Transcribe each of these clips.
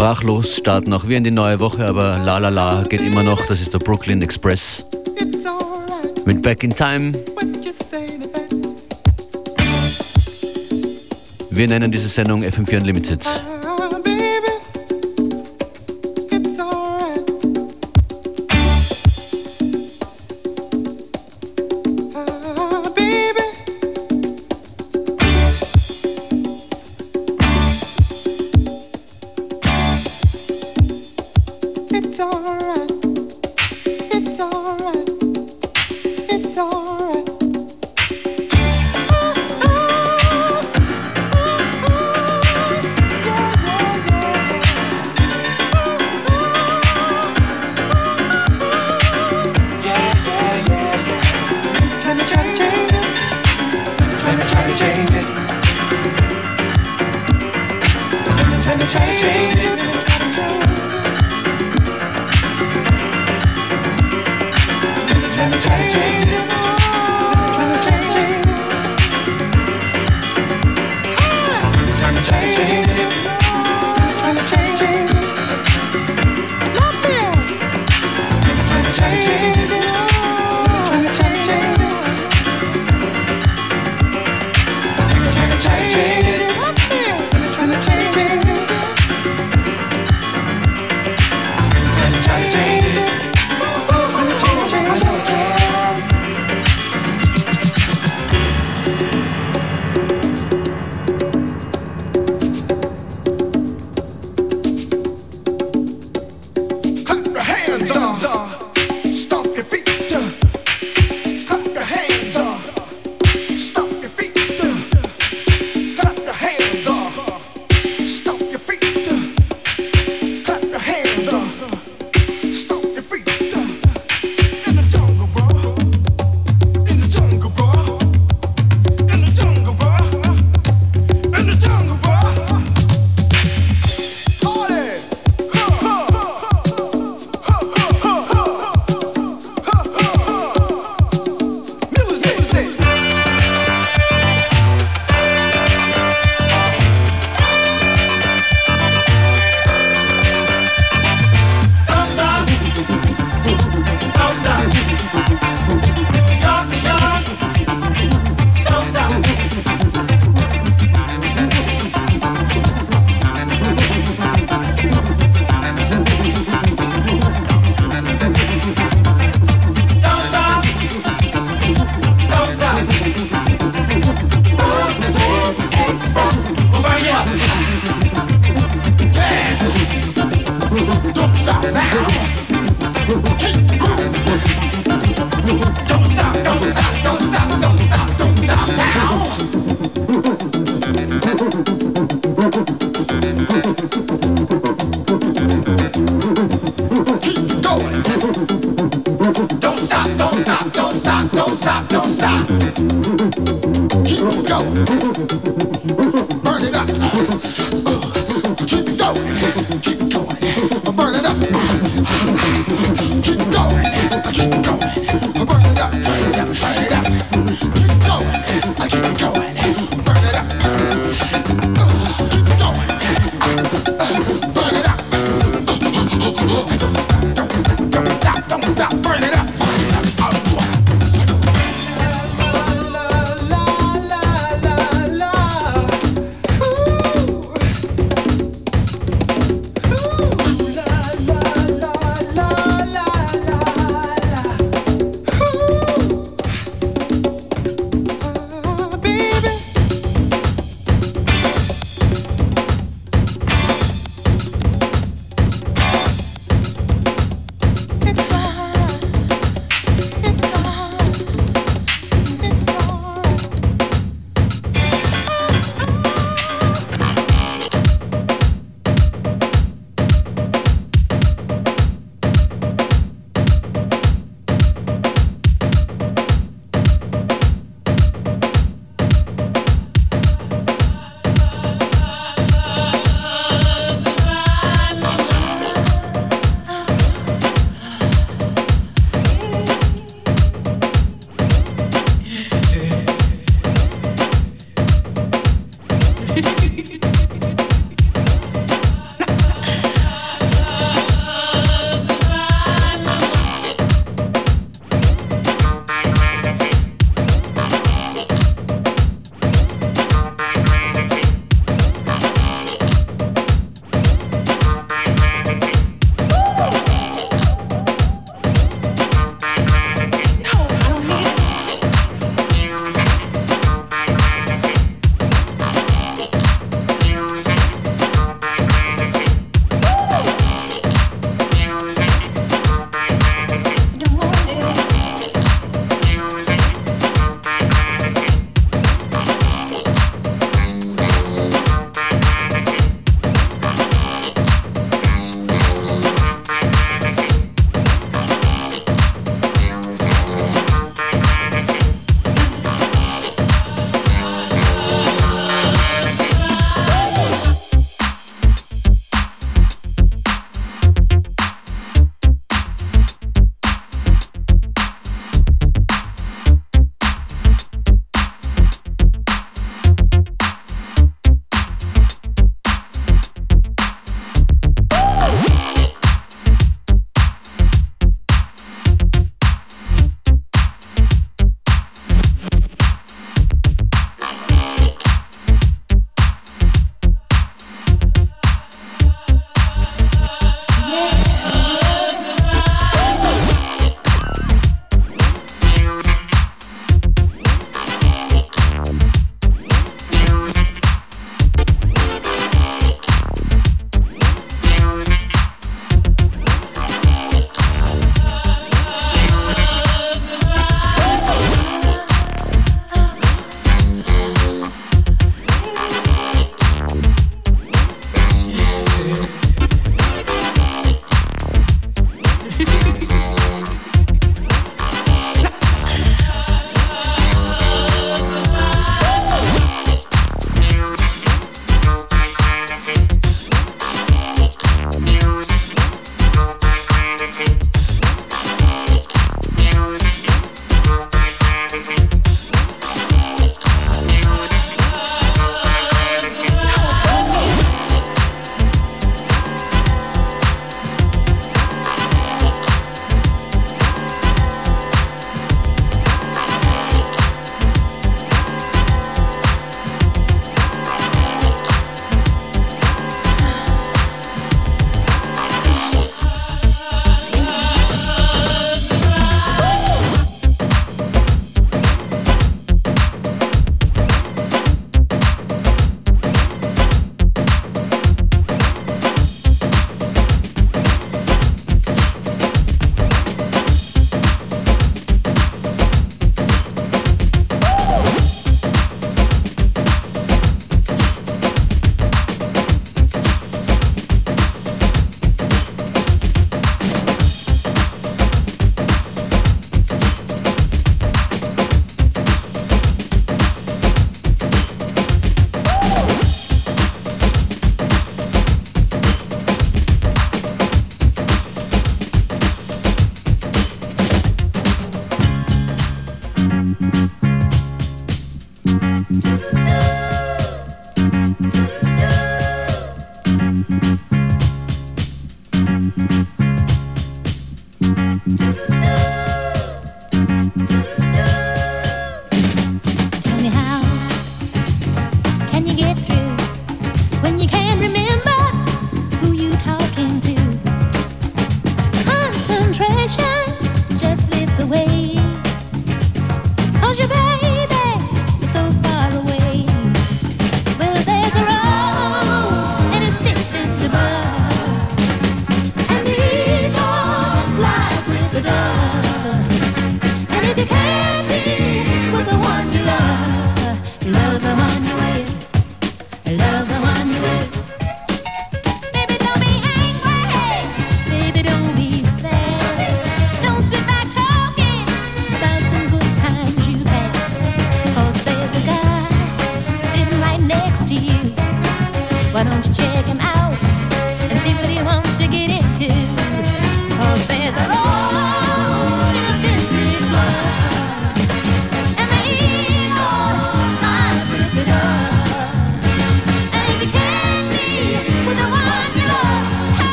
sprachlos starten auch wir in die neue Woche, aber La La La geht immer noch. Das ist der Brooklyn Express mit Back in Time. Wir nennen diese Sendung FM4 Unlimited. Keep it going. Burn it up.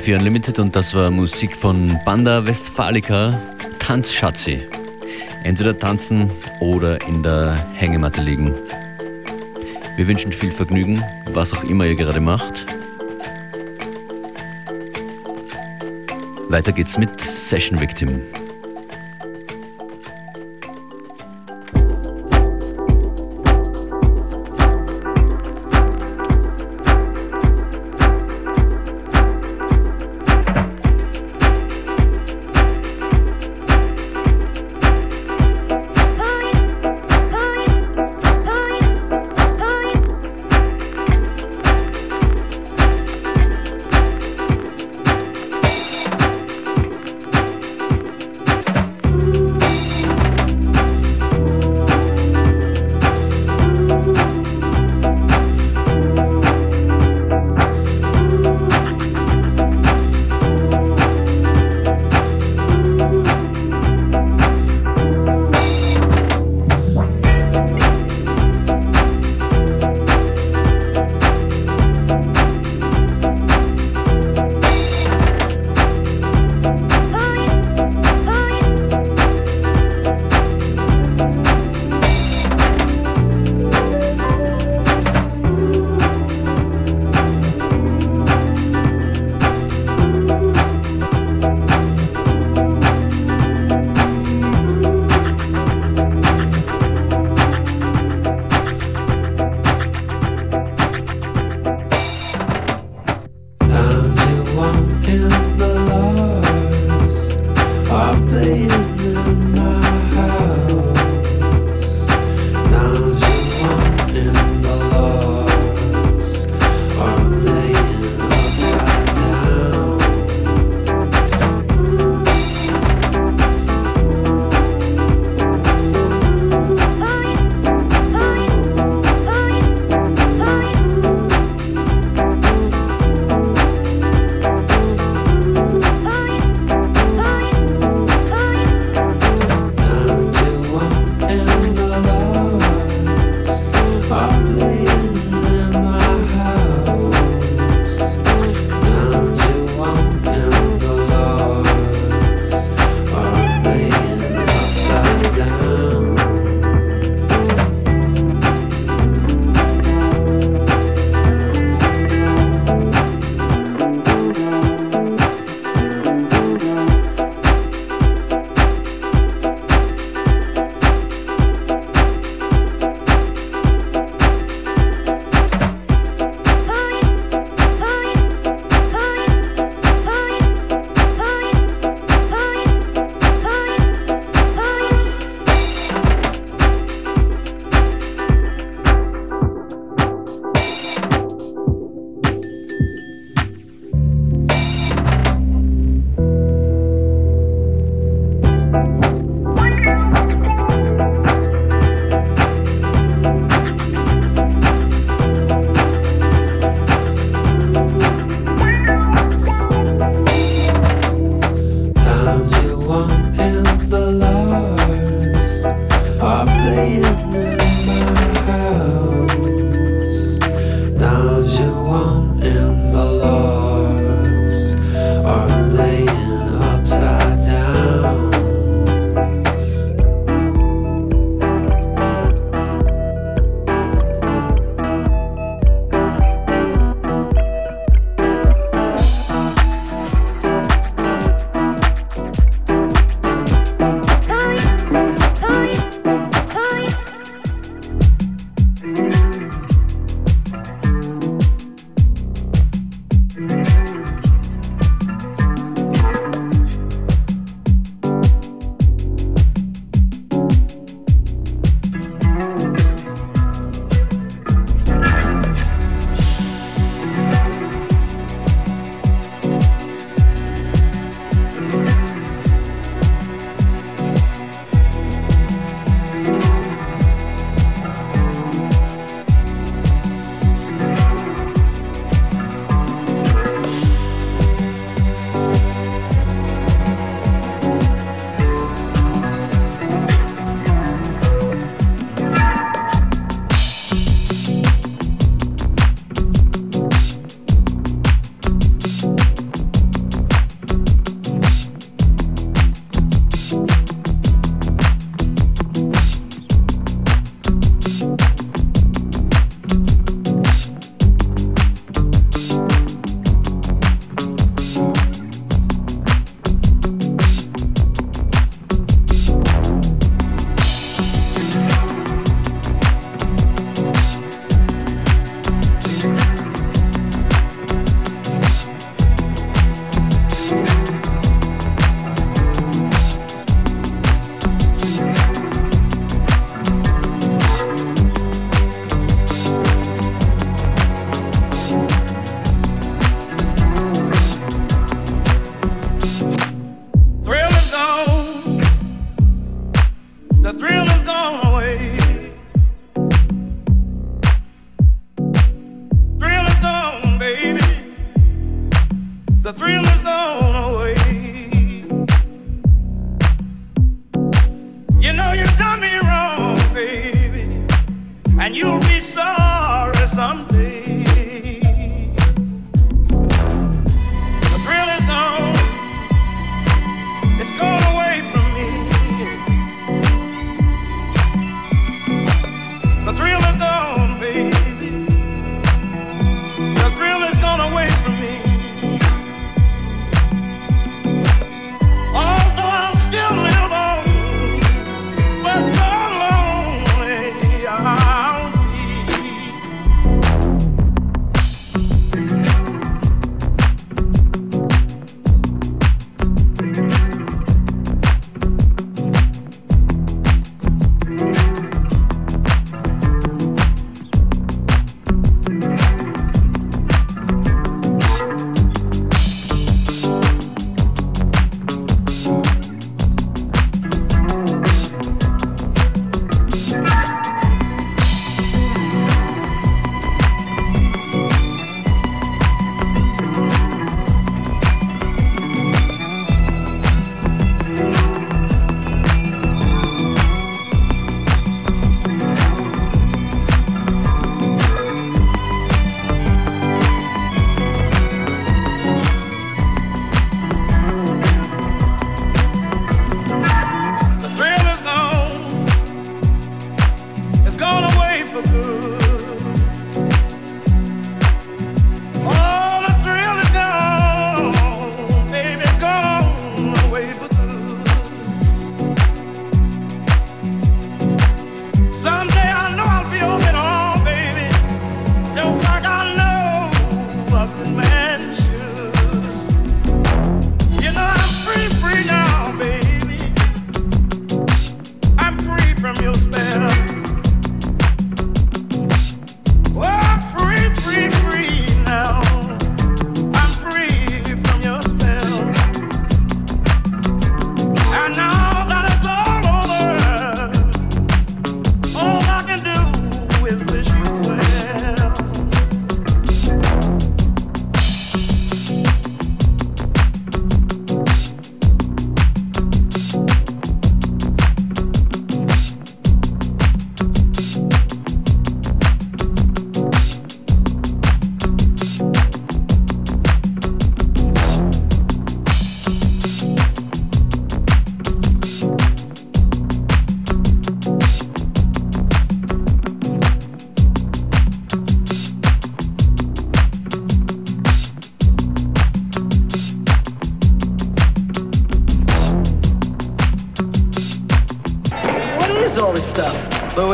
FM4 Unlimited und das war Musik von Banda Westfalica, Tanzschatzi. Entweder tanzen oder in der Hängematte liegen. Wir wünschen viel Vergnügen, was auch immer ihr gerade macht. Weiter geht's mit Session Victim.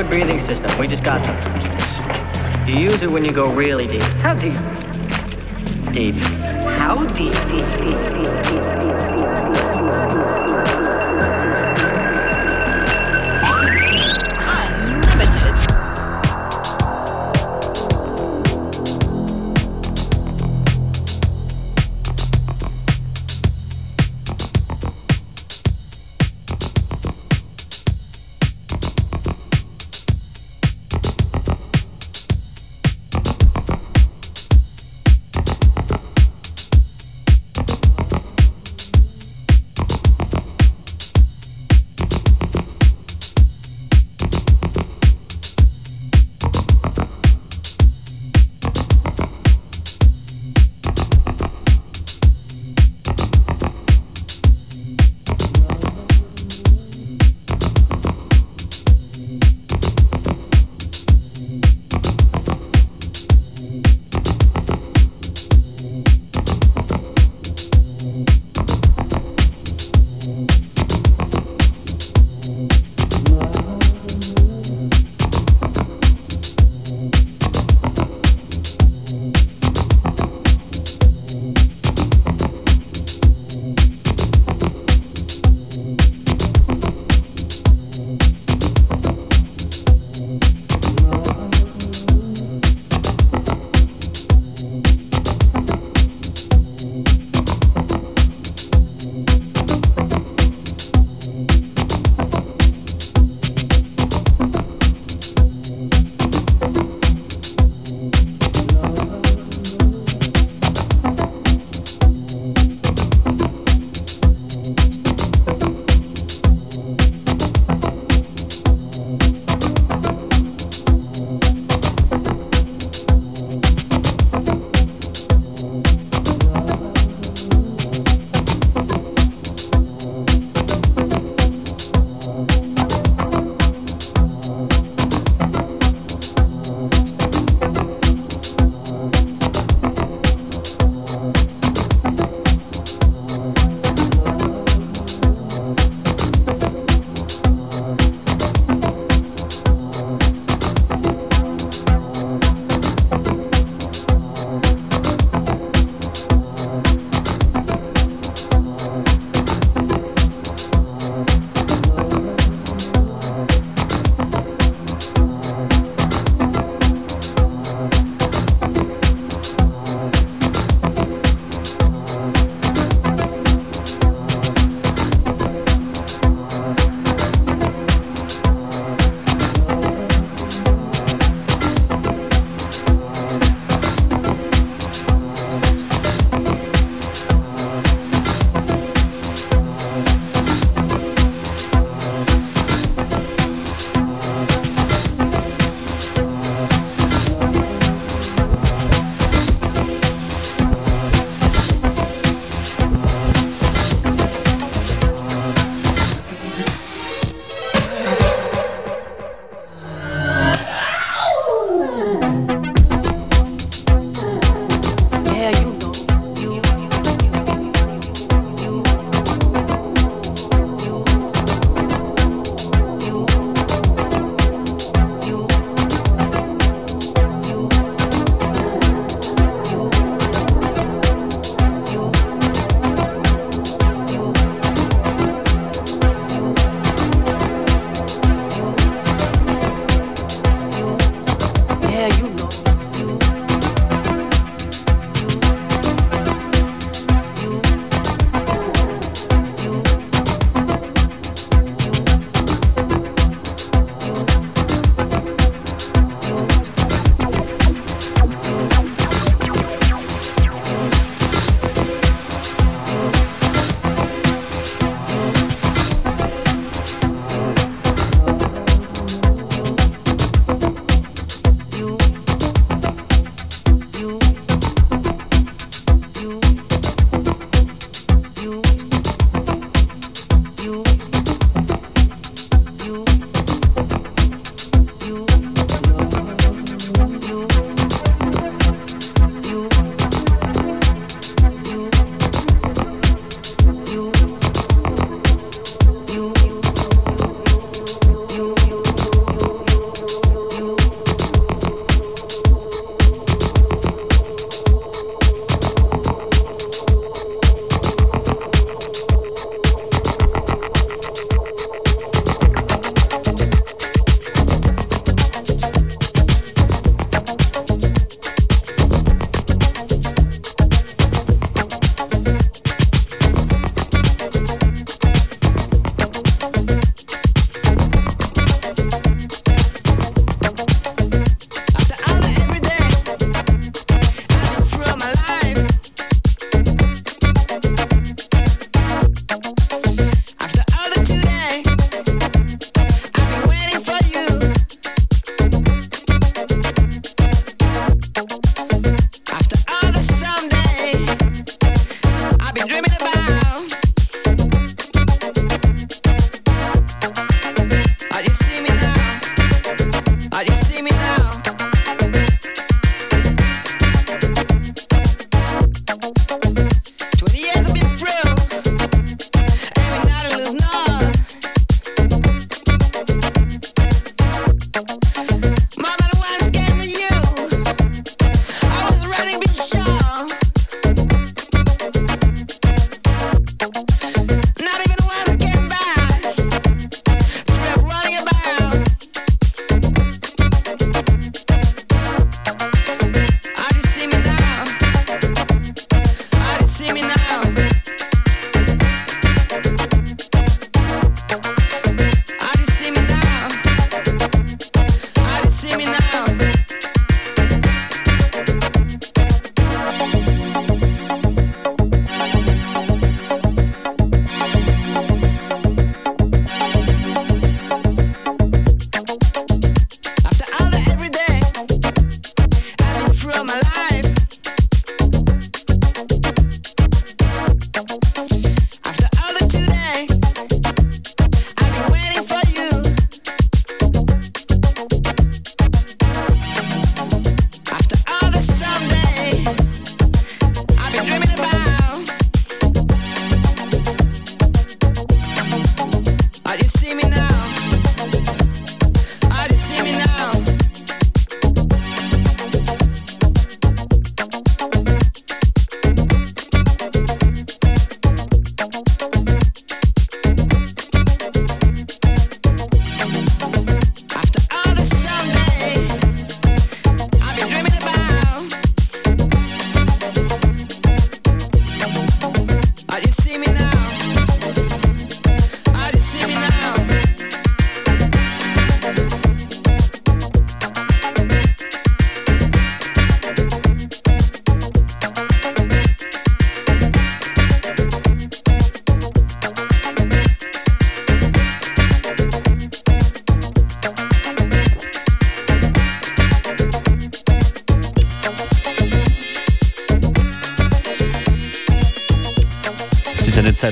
Breathing system. We just got them. You use it when you go really deep. How deep? Deep. How deep? deep, deep, deep, deep, deep.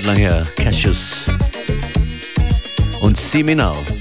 Zeit lang her. Cassius und See Me Now.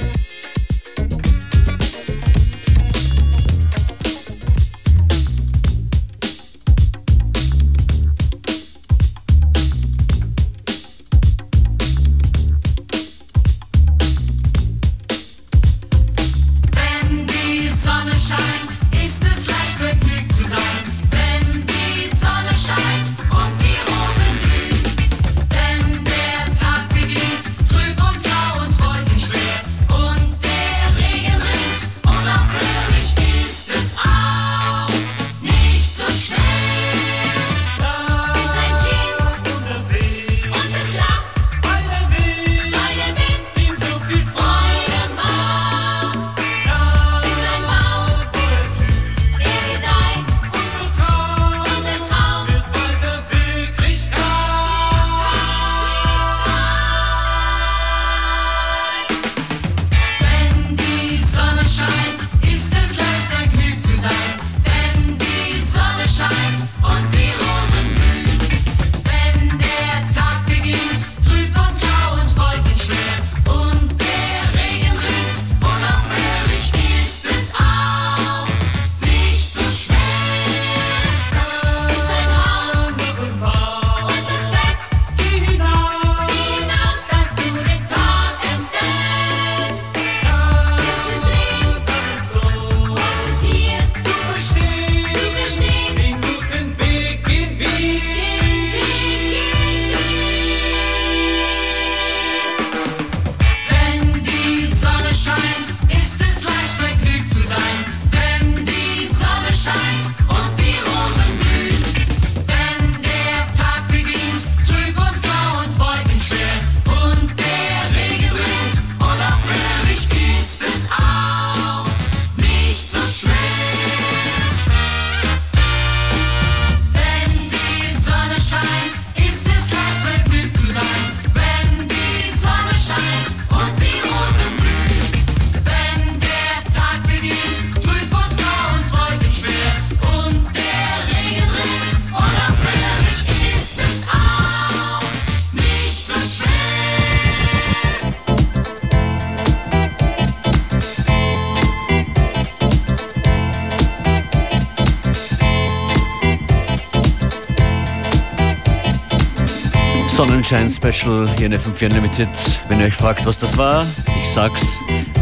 Sonnenschein Special hier in FM4 Unlimited. Wenn ihr euch fragt, was das war, ich sag's,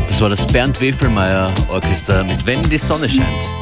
das war das Bernd Wefelmeier Orchester mit Wenn die Sonne scheint.